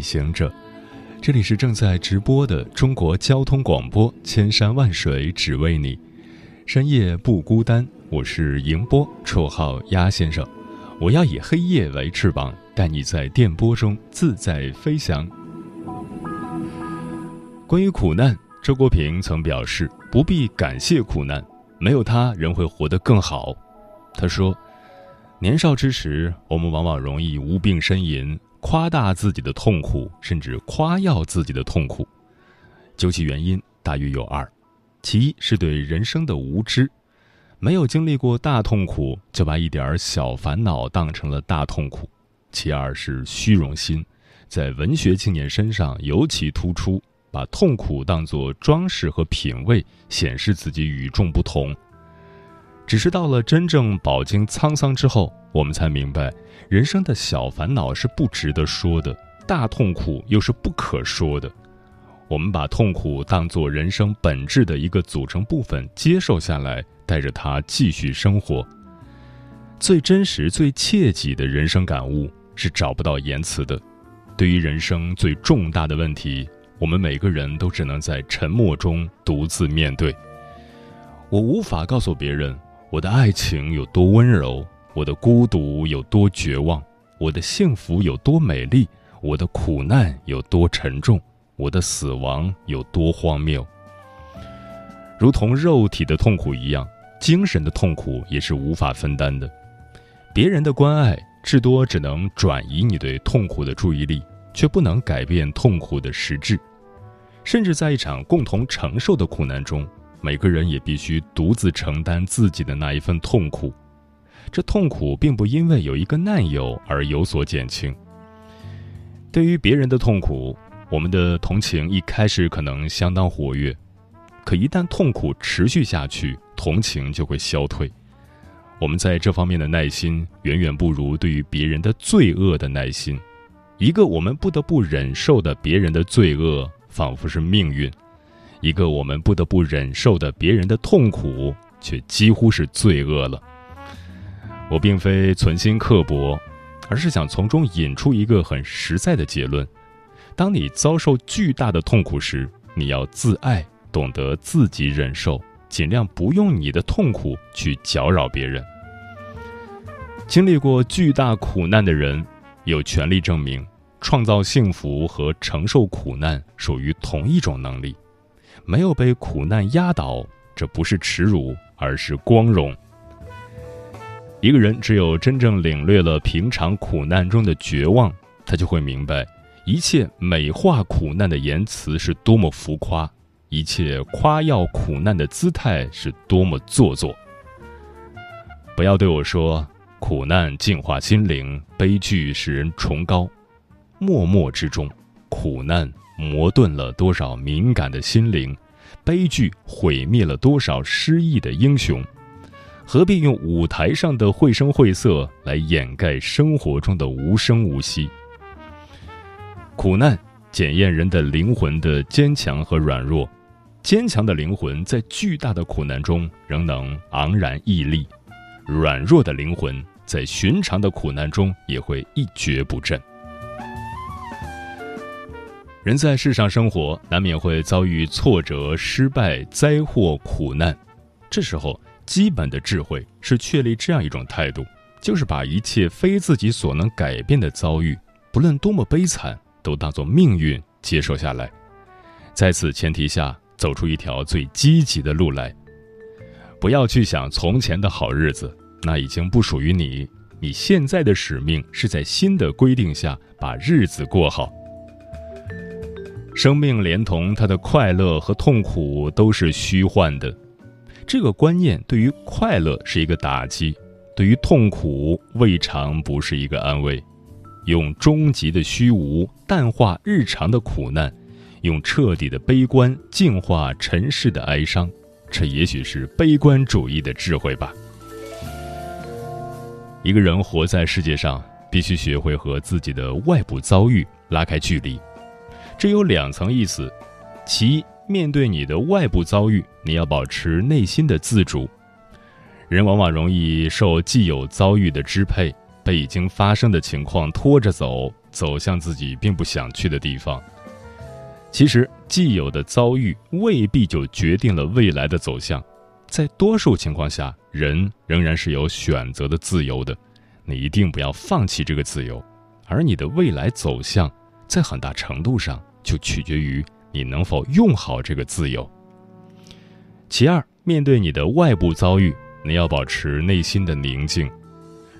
行者，这里是正在直播的中国交通广播，千山万水只为你，深夜不孤单。我是迎波，绰号鸭先生。我要以黑夜为翅膀，带你在电波中自在飞翔。关于苦难，周国平曾表示：“不必感谢苦难，没有它，人会活得更好。”他说。年少之时，我们往往容易无病呻吟，夸大自己的痛苦，甚至夸耀自己的痛苦。究其原因，大约有二：其一是对人生的无知，没有经历过大痛苦，就把一点小烦恼当成了大痛苦；其二是虚荣心，在文学青年身上尤其突出，把痛苦当作装饰和品味，显示自己与众不同。只是到了真正饱经沧桑之后，我们才明白，人生的小烦恼是不值得说的，大痛苦又是不可说的。我们把痛苦当作人生本质的一个组成部分接受下来，带着它继续生活。最真实、最切己的人生感悟是找不到言辞的。对于人生最重大的问题，我们每个人都只能在沉默中独自面对。我无法告诉别人。我的爱情有多温柔，我的孤独有多绝望，我的幸福有多美丽，我的苦难有多沉重，我的死亡有多荒谬。如同肉体的痛苦一样，精神的痛苦也是无法分担的。别人的关爱至多只能转移你对痛苦的注意力，却不能改变痛苦的实质。甚至在一场共同承受的苦难中。每个人也必须独自承担自己的那一份痛苦，这痛苦并不因为有一个难友而有所减轻。对于别人的痛苦，我们的同情一开始可能相当活跃，可一旦痛苦持续下去，同情就会消退。我们在这方面的耐心远远不如对于别人的罪恶的耐心。一个我们不得不忍受的别人的罪恶，仿佛是命运。一个我们不得不忍受的别人的痛苦，却几乎是罪恶了。我并非存心刻薄，而是想从中引出一个很实在的结论：当你遭受巨大的痛苦时，你要自爱，懂得自己忍受，尽量不用你的痛苦去搅扰别人。经历过巨大苦难的人，有权利证明，创造幸福和承受苦难属于同一种能力。没有被苦难压倒，这不是耻辱，而是光荣。一个人只有真正领略了平常苦难中的绝望，他就会明白，一切美化苦难的言辞是多么浮夸，一切夸耀苦难的姿态是多么做作。不要对我说，苦难净化心灵，悲剧使人崇高。默默之中，苦难。磨钝了多少敏感的心灵，悲剧毁灭了多少失意的英雄，何必用舞台上的绘声绘色来掩盖生活中的无声无息？苦难检验人的灵魂的坚强和软弱，坚强的灵魂在巨大的苦难中仍能昂然屹立，软弱的灵魂在寻常的苦难中也会一蹶不振。人在世上生活，难免会遭遇挫折、失败、灾祸、苦难。这时候，基本的智慧是确立这样一种态度，就是把一切非自己所能改变的遭遇，不论多么悲惨，都当作命运接受下来。在此前提下，走出一条最积极的路来。不要去想从前的好日子，那已经不属于你。你现在的使命是在新的规定下把日子过好。生命连同他的快乐和痛苦都是虚幻的，这个观念对于快乐是一个打击，对于痛苦未尝不是一个安慰。用终极的虚无淡化日常的苦难，用彻底的悲观净化尘世的哀伤。这也许是悲观主义的智慧吧。一个人活在世界上，必须学会和自己的外部遭遇拉开距离。这有两层意思：其一，面对你的外部遭遇，你要保持内心的自主。人往往容易受既有遭遇的支配，被已经发生的情况拖着走，走向自己并不想去的地方。其实，既有的遭遇未必就决定了未来的走向，在多数情况下，人仍然是有选择的自由的。你一定不要放弃这个自由，而你的未来走向，在很大程度上就取决于你能否用好这个自由。其二，面对你的外部遭遇，你要保持内心的宁静。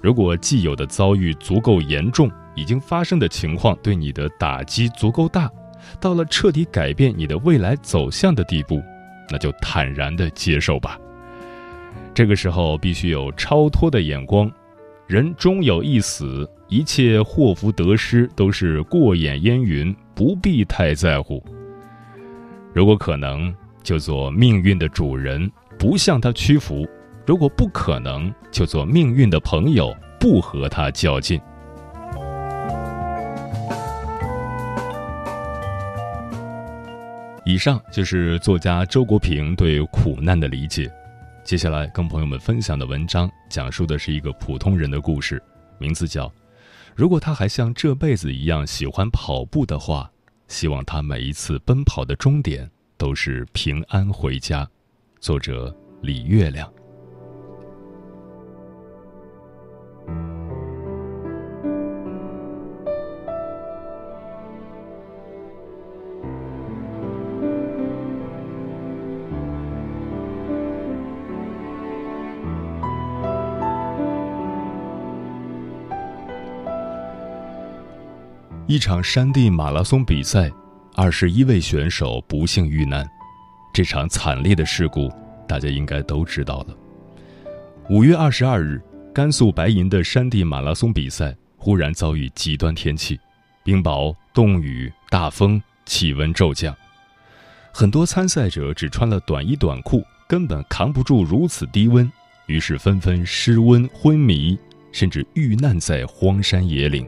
如果既有的遭遇足够严重，已经发生的情况对你的打击足够大。到了彻底改变你的未来走向的地步，那就坦然的接受吧。这个时候必须有超脱的眼光。人终有一死，一切祸福得失都是过眼烟云，不必太在乎。如果可能，就做命运的主人，不向他屈服；如果不可能，就做命运的朋友，不和他较劲。以上就是作家周国平对苦难的理解。接下来跟朋友们分享的文章，讲述的是一个普通人的故事，名字叫《如果他还像这辈子一样喜欢跑步的话，希望他每一次奔跑的终点都是平安回家》。作者李月亮。一场山地马拉松比赛，二十一位选手不幸遇难。这场惨烈的事故，大家应该都知道了。五月二十二日，甘肃白银的山地马拉松比赛忽然遭遇极端天气，冰雹、冻雨、大风，气温骤降。很多参赛者只穿了短衣短裤，根本扛不住如此低温，于是纷纷失温昏迷，甚至遇难在荒山野岭。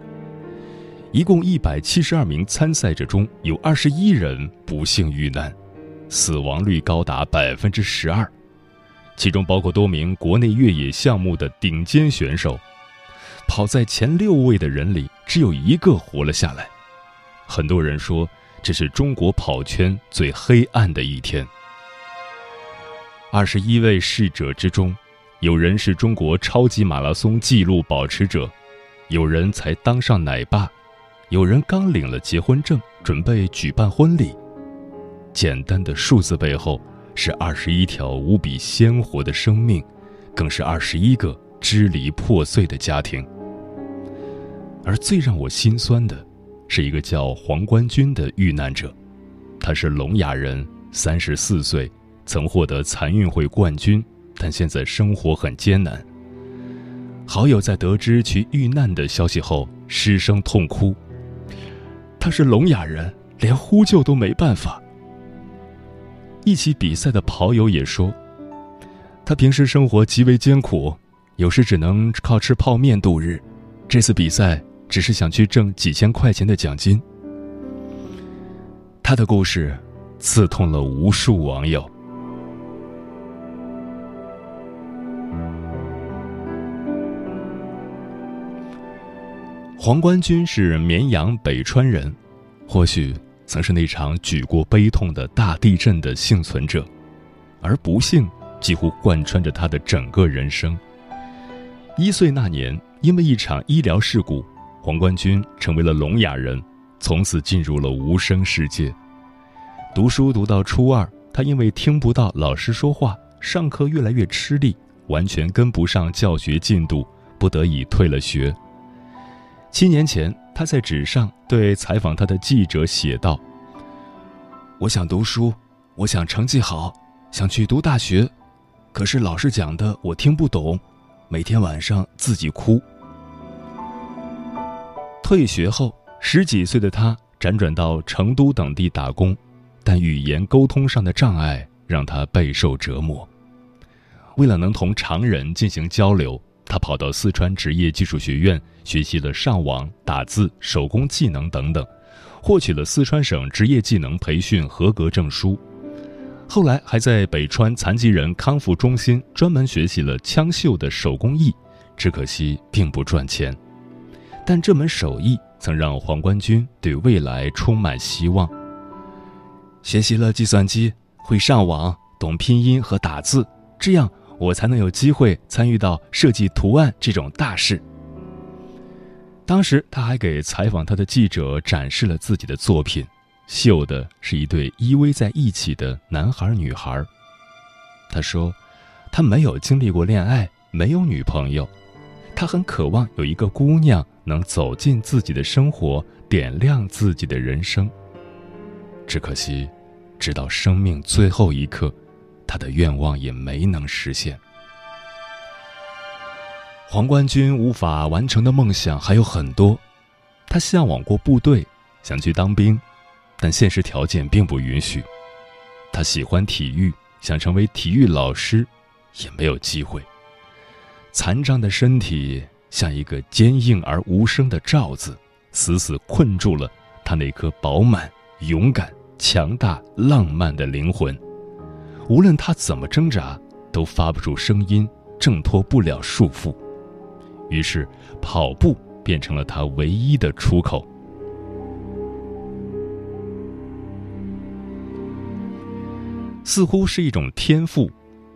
一共一百七十二名参赛者中有二十一人不幸遇难，死亡率高达百分之十二，其中包括多名国内越野项目的顶尖选手。跑在前六位的人里，只有一个活了下来。很多人说这是中国跑圈最黑暗的一天。二十一位逝者之中，有人是中国超级马拉松纪录保持者，有人才当上奶爸。有人刚领了结婚证，准备举办婚礼。简单的数字背后，是二十一条无比鲜活的生命，更是二十一个支离破碎的家庭。而最让我心酸的，是一个叫黄冠军的遇难者，他是聋哑人，三十四岁，曾获得残运会冠军，但现在生活很艰难。好友在得知其遇难的消息后，失声痛哭。他是聋哑人，连呼救都没办法。一起比赛的跑友也说，他平时生活极为艰苦，有时只能靠吃泡面度日。这次比赛只是想去挣几千块钱的奖金。他的故事刺痛了无数网友。黄冠军是绵阳北川人，或许曾是那场举国悲痛的大地震的幸存者，而不幸几乎贯穿着他的整个人生。一岁那年，因为一场医疗事故，黄冠军成为了聋哑人，从此进入了无声世界。读书读到初二，他因为听不到老师说话，上课越来越吃力，完全跟不上教学进度，不得已退了学。七年前，他在纸上对采访他的记者写道：“我想读书，我想成绩好，想去读大学，可是老师讲的我听不懂，每天晚上自己哭。”退学后，十几岁的他辗转到成都等地打工，但语言沟通上的障碍让他备受折磨。为了能同常人进行交流，他跑到四川职业技术学院学习了上网、打字、手工技能等等，获取了四川省职业技能培训合格证书。后来还在北川残疾人康复中心专门学习了枪绣的手工艺，只可惜并不赚钱。但这门手艺曾让黄冠军对未来充满希望。学习了计算机，会上网，懂拼音和打字，这样。我才能有机会参与到设计图案这种大事。当时他还给采访他的记者展示了自己的作品，绣的是一对依偎在一起的男孩女孩。他说，他没有经历过恋爱，没有女朋友，他很渴望有一个姑娘能走进自己的生活，点亮自己的人生。只可惜，直到生命最后一刻。他的愿望也没能实现。黄冠军无法完成的梦想还有很多，他向往过部队，想去当兵，但现实条件并不允许。他喜欢体育，想成为体育老师，也没有机会。残障的身体像一个坚硬而无声的罩子，死死困住了他那颗饱满、勇敢、强大、浪漫的灵魂。无论他怎么挣扎，都发不出声音，挣脱不了束缚。于是，跑步变成了他唯一的出口。似乎是一种天赋，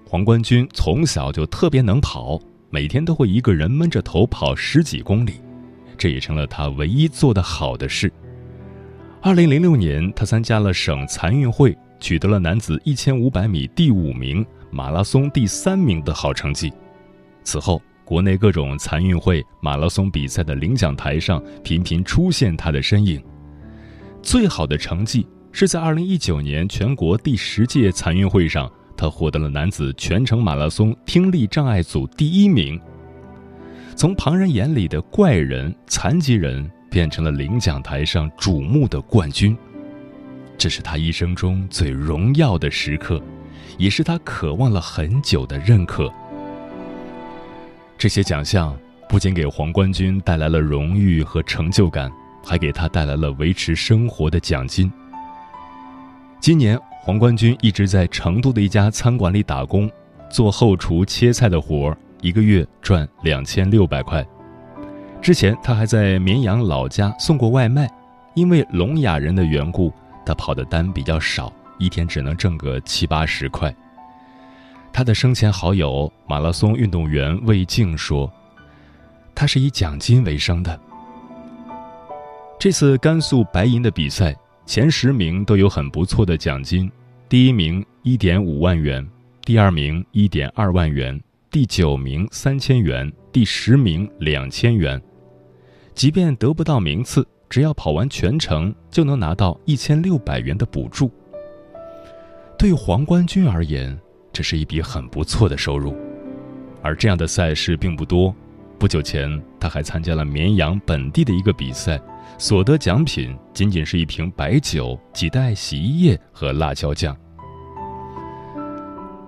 黄冠军从小就特别能跑，每天都会一个人闷着头跑十几公里，这也成了他唯一做得好的事。二零零六年，他参加了省残运会。取得了男子一千五百米第五名、马拉松第三名的好成绩。此后，国内各种残运会、马拉松比赛的领奖台上频频出现他的身影。最好的成绩是在二零一九年全国第十届残运会上，他获得了男子全程马拉松听力障碍组第一名。从旁人眼里的怪人、残疾人，变成了领奖台上瞩目的冠军。这是他一生中最荣耀的时刻，也是他渴望了很久的认可。这些奖项不仅给黄冠军带来了荣誉和成就感，还给他带来了维持生活的奖金。今年，黄冠军一直在成都的一家餐馆里打工，做后厨切菜的活儿，一个月赚两千六百块。之前，他还在绵阳老家送过外卖，因为聋哑人的缘故。他跑的单比较少，一天只能挣个七八十块。他的生前好友马拉松运动员魏静说：“他是以奖金为生的。这次甘肃白银的比赛，前十名都有很不错的奖金，第一名一点五万元，第二名一点二万元，第九名三千元，第十名两千元。即便得不到名次。”只要跑完全程，就能拿到一千六百元的补助。对黄冠军而言，这是一笔很不错的收入。而这样的赛事并不多。不久前，他还参加了绵阳本地的一个比赛，所得奖品仅仅是一瓶白酒、几袋洗衣液和辣椒酱。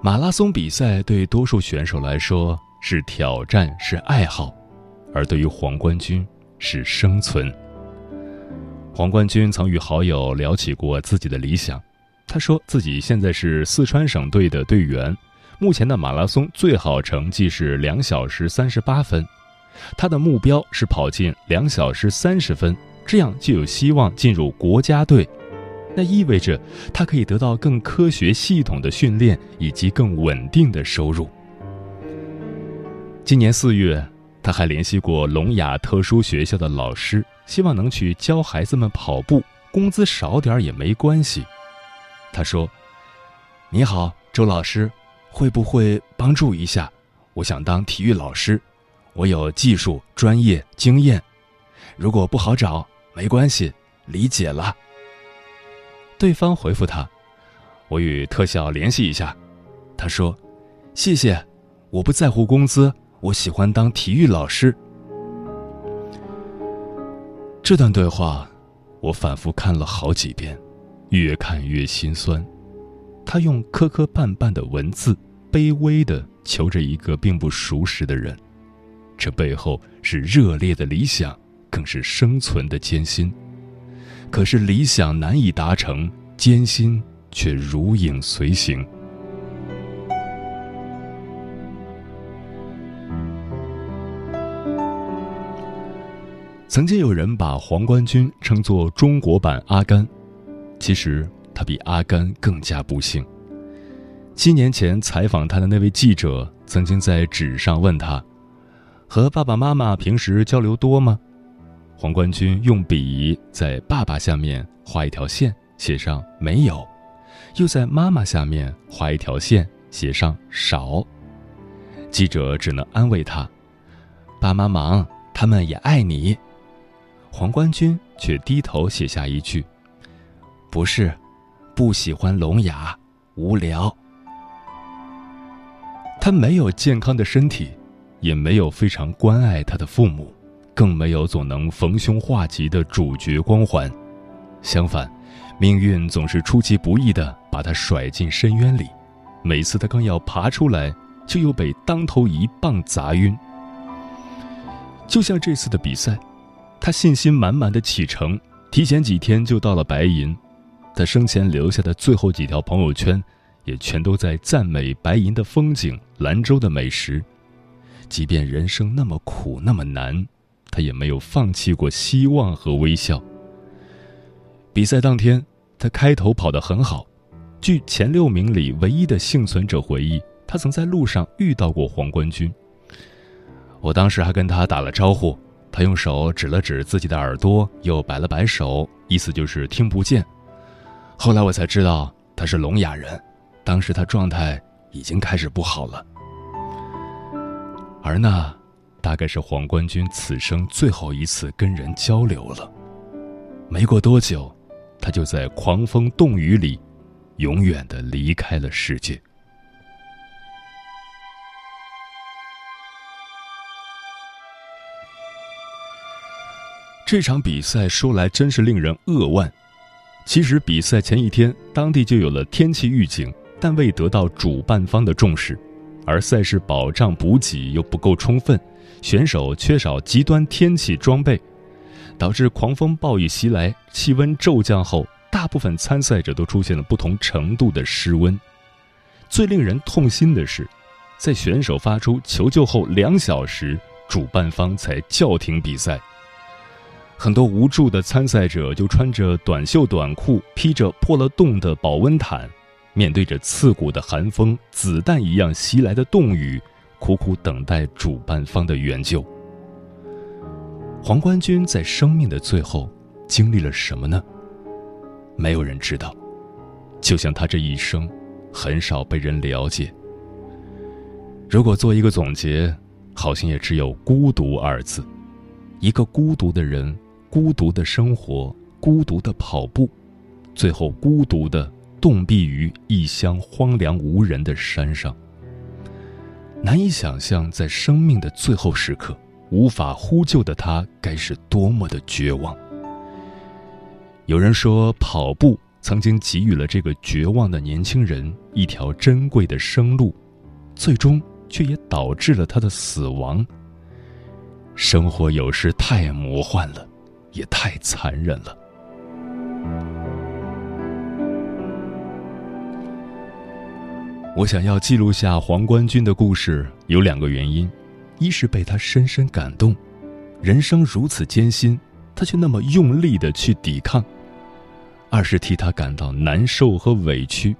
马拉松比赛对多数选手来说是挑战，是爱好；而对于黄冠军，是生存。黄冠军曾与好友聊起过自己的理想，他说自己现在是四川省队的队员，目前的马拉松最好成绩是两小时三十八分，他的目标是跑进两小时三十分，这样就有希望进入国家队，那意味着他可以得到更科学系统的训练以及更稳定的收入。今年四月，他还联系过聋哑特殊学校的老师。希望能去教孩子们跑步，工资少点也没关系。他说：“你好，周老师，会不会帮助一下？我想当体育老师，我有技术、专业、经验。如果不好找，没关系，理解了。”对方回复他：“我与特校联系一下。”他说：“谢谢，我不在乎工资，我喜欢当体育老师。”这段对话，我反复看了好几遍，越看越心酸。他用磕磕绊绊的文字，卑微的求着一个并不熟识的人，这背后是热烈的理想，更是生存的艰辛。可是理想难以达成，艰辛却如影随形。曾经有人把黄冠军称作中国版阿甘，其实他比阿甘更加不幸。七年前采访他的那位记者曾经在纸上问他：“和爸爸妈妈平时交流多吗？”黄冠军用笔在爸爸下面画一条线，写上“没有”，又在妈妈下面画一条线，写上“少”。记者只能安慰他：“爸妈忙，他们也爱你。”黄冠军却低头写下一句：“不是，不喜欢聋哑，无聊。”他没有健康的身体，也没有非常关爱他的父母，更没有总能逢凶化吉的主角光环。相反，命运总是出其不意的把他甩进深渊里。每次他刚要爬出来，就又被当头一棒砸晕。就像这次的比赛。他信心满满的启程，提前几天就到了白银。他生前留下的最后几条朋友圈，也全都在赞美白银的风景、兰州的美食。即便人生那么苦那么难，他也没有放弃过希望和微笑。比赛当天，他开头跑得很好。据前六名里唯一的幸存者回忆，他曾在路上遇到过黄冠军。我当时还跟他打了招呼。他用手指了指自己的耳朵，又摆了摆手，意思就是听不见。后来我才知道他是聋哑人，当时他状态已经开始不好了。而那，大概是黄冠军此生最后一次跟人交流了。没过多久，他就在狂风冻雨里，永远的离开了世界。这场比赛说来真是令人扼腕。其实比赛前一天，当地就有了天气预警，但未得到主办方的重视，而赛事保障补给又不够充分，选手缺少极端天气装备，导致狂风暴雨袭来，气温骤降后，大部分参赛者都出现了不同程度的失温。最令人痛心的是，在选手发出求救后两小时，主办方才叫停比赛。很多无助的参赛者就穿着短袖短裤，披着破了洞的保温毯，面对着刺骨的寒风、子弹一样袭来的冻雨，苦苦等待主办方的援救。黄冠军在生命的最后经历了什么呢？没有人知道，就像他这一生，很少被人了解。如果做一个总结，好像也只有“孤独”二字，一个孤独的人。孤独的生活，孤独的跑步，最后孤独的冻毙于异乡荒凉无人的山上。难以想象，在生命的最后时刻，无法呼救的他该是多么的绝望。有人说，跑步曾经给予了这个绝望的年轻人一条珍贵的生路，最终却也导致了他的死亡。生活有时太魔幻了。也太残忍了。我想要记录下黄冠军的故事，有两个原因：一是被他深深感动，人生如此艰辛，他却那么用力的去抵抗；二是替他感到难受和委屈。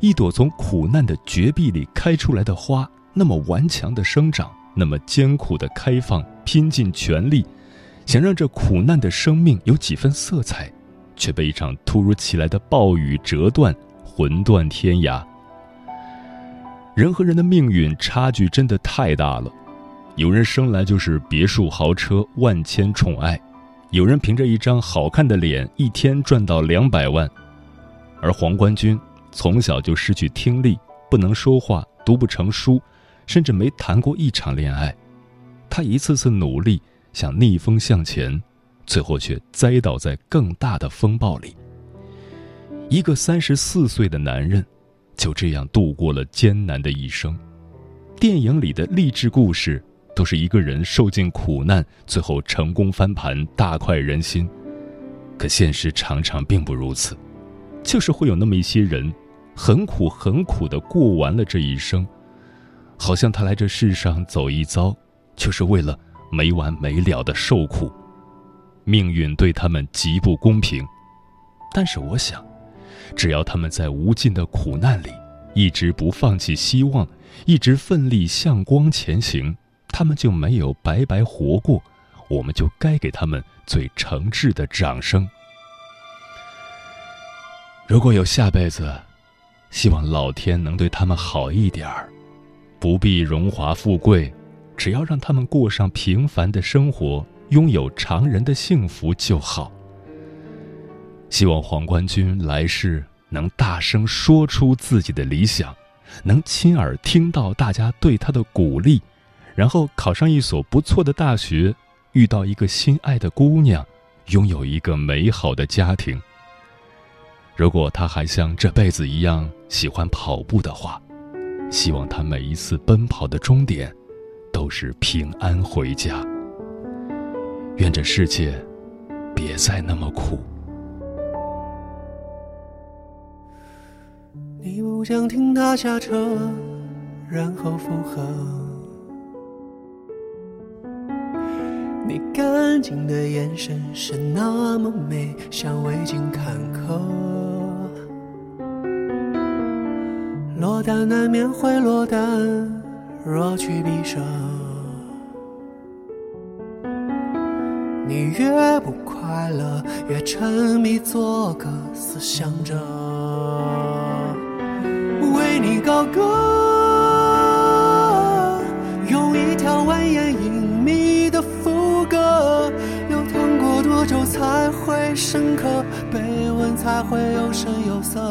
一朵从苦难的绝壁里开出来的花，那么顽强的生长，那么艰苦的开放，拼尽全力。想让这苦难的生命有几分色彩，却被一场突如其来的暴雨折断，魂断天涯。人和人的命运差距真的太大了，有人生来就是别墅豪车、万千宠爱，有人凭着一张好看的脸，一天赚到两百万，而黄冠军从小就失去听力，不能说话，读不成书，甚至没谈过一场恋爱，他一次次努力。想逆风向前，最后却栽倒在更大的风暴里。一个三十四岁的男人，就这样度过了艰难的一生。电影里的励志故事，都是一个人受尽苦难，最后成功翻盘，大快人心。可现实常常并不如此，就是会有那么一些人，很苦很苦的过完了这一生，好像他来这世上走一遭，就是为了没完没了的受苦。命运对他们极不公平，但是我想。只要他们在无尽的苦难里一直不放弃希望，一直奋力向光前行，他们就没有白白活过。我们就该给他们最诚挚的掌声。如果有下辈子，希望老天能对他们好一点儿，不必荣华富贵，只要让他们过上平凡的生活，拥有常人的幸福就好。希望黄冠军来世能大声说出自己的理想，能亲耳听到大家对他的鼓励，然后考上一所不错的大学，遇到一个心爱的姑娘，拥有一个美好的家庭。如果他还像这辈子一样喜欢跑步的话，希望他每一次奔跑的终点都是平安回家。愿这世界别再那么苦。你不想听他下车，然后附和。你干净的眼神是那么美，像未经坎坷。落单难免会落单，若去必舍。你越不快乐，越沉迷做个思想者。为你高歌，用一条蜿蜒隐秘的副歌，流淌过多久才会深刻？被问才会有声有色。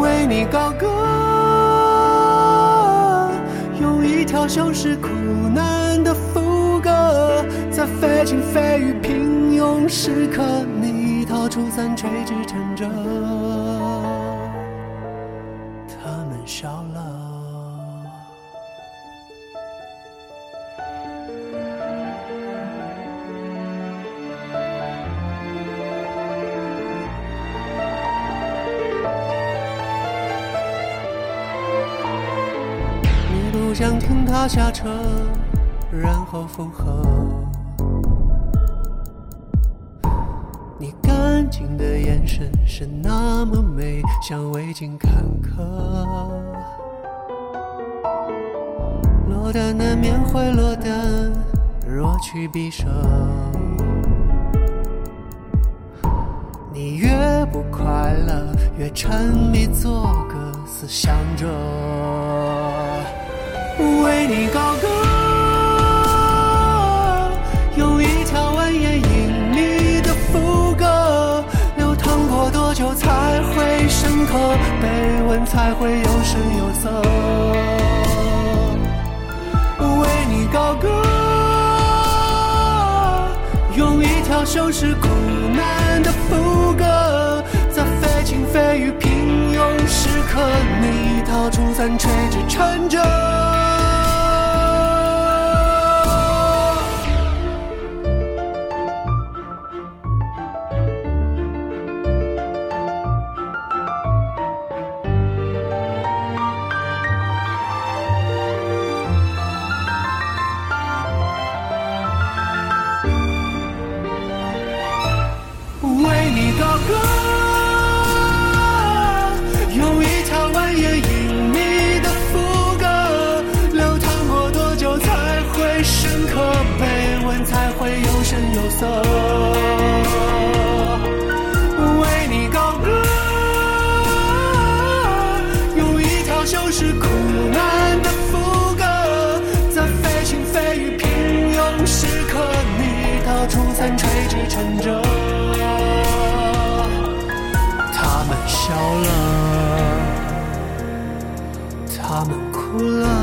为你高歌，条修饰苦难的副歌，在非情非欲平庸时刻，你掏出伞垂直撑着。他下车，然后附和。你干净的眼神是那么美，像未经坎坷。落单难免会落单，若去必舍。你越不快乐，越沉迷做个思想者。为你高歌，用一条蜿蜒隐秘的副歌，流淌过多久才会深刻？被问才会有声有色。为你高歌，用一条修饰苦难的副歌，心非欲平庸时刻，你掏出伞垂直撑着。是苦难的副歌在非行非雨平庸时刻你到处三垂直撑着。他们笑了他们哭了。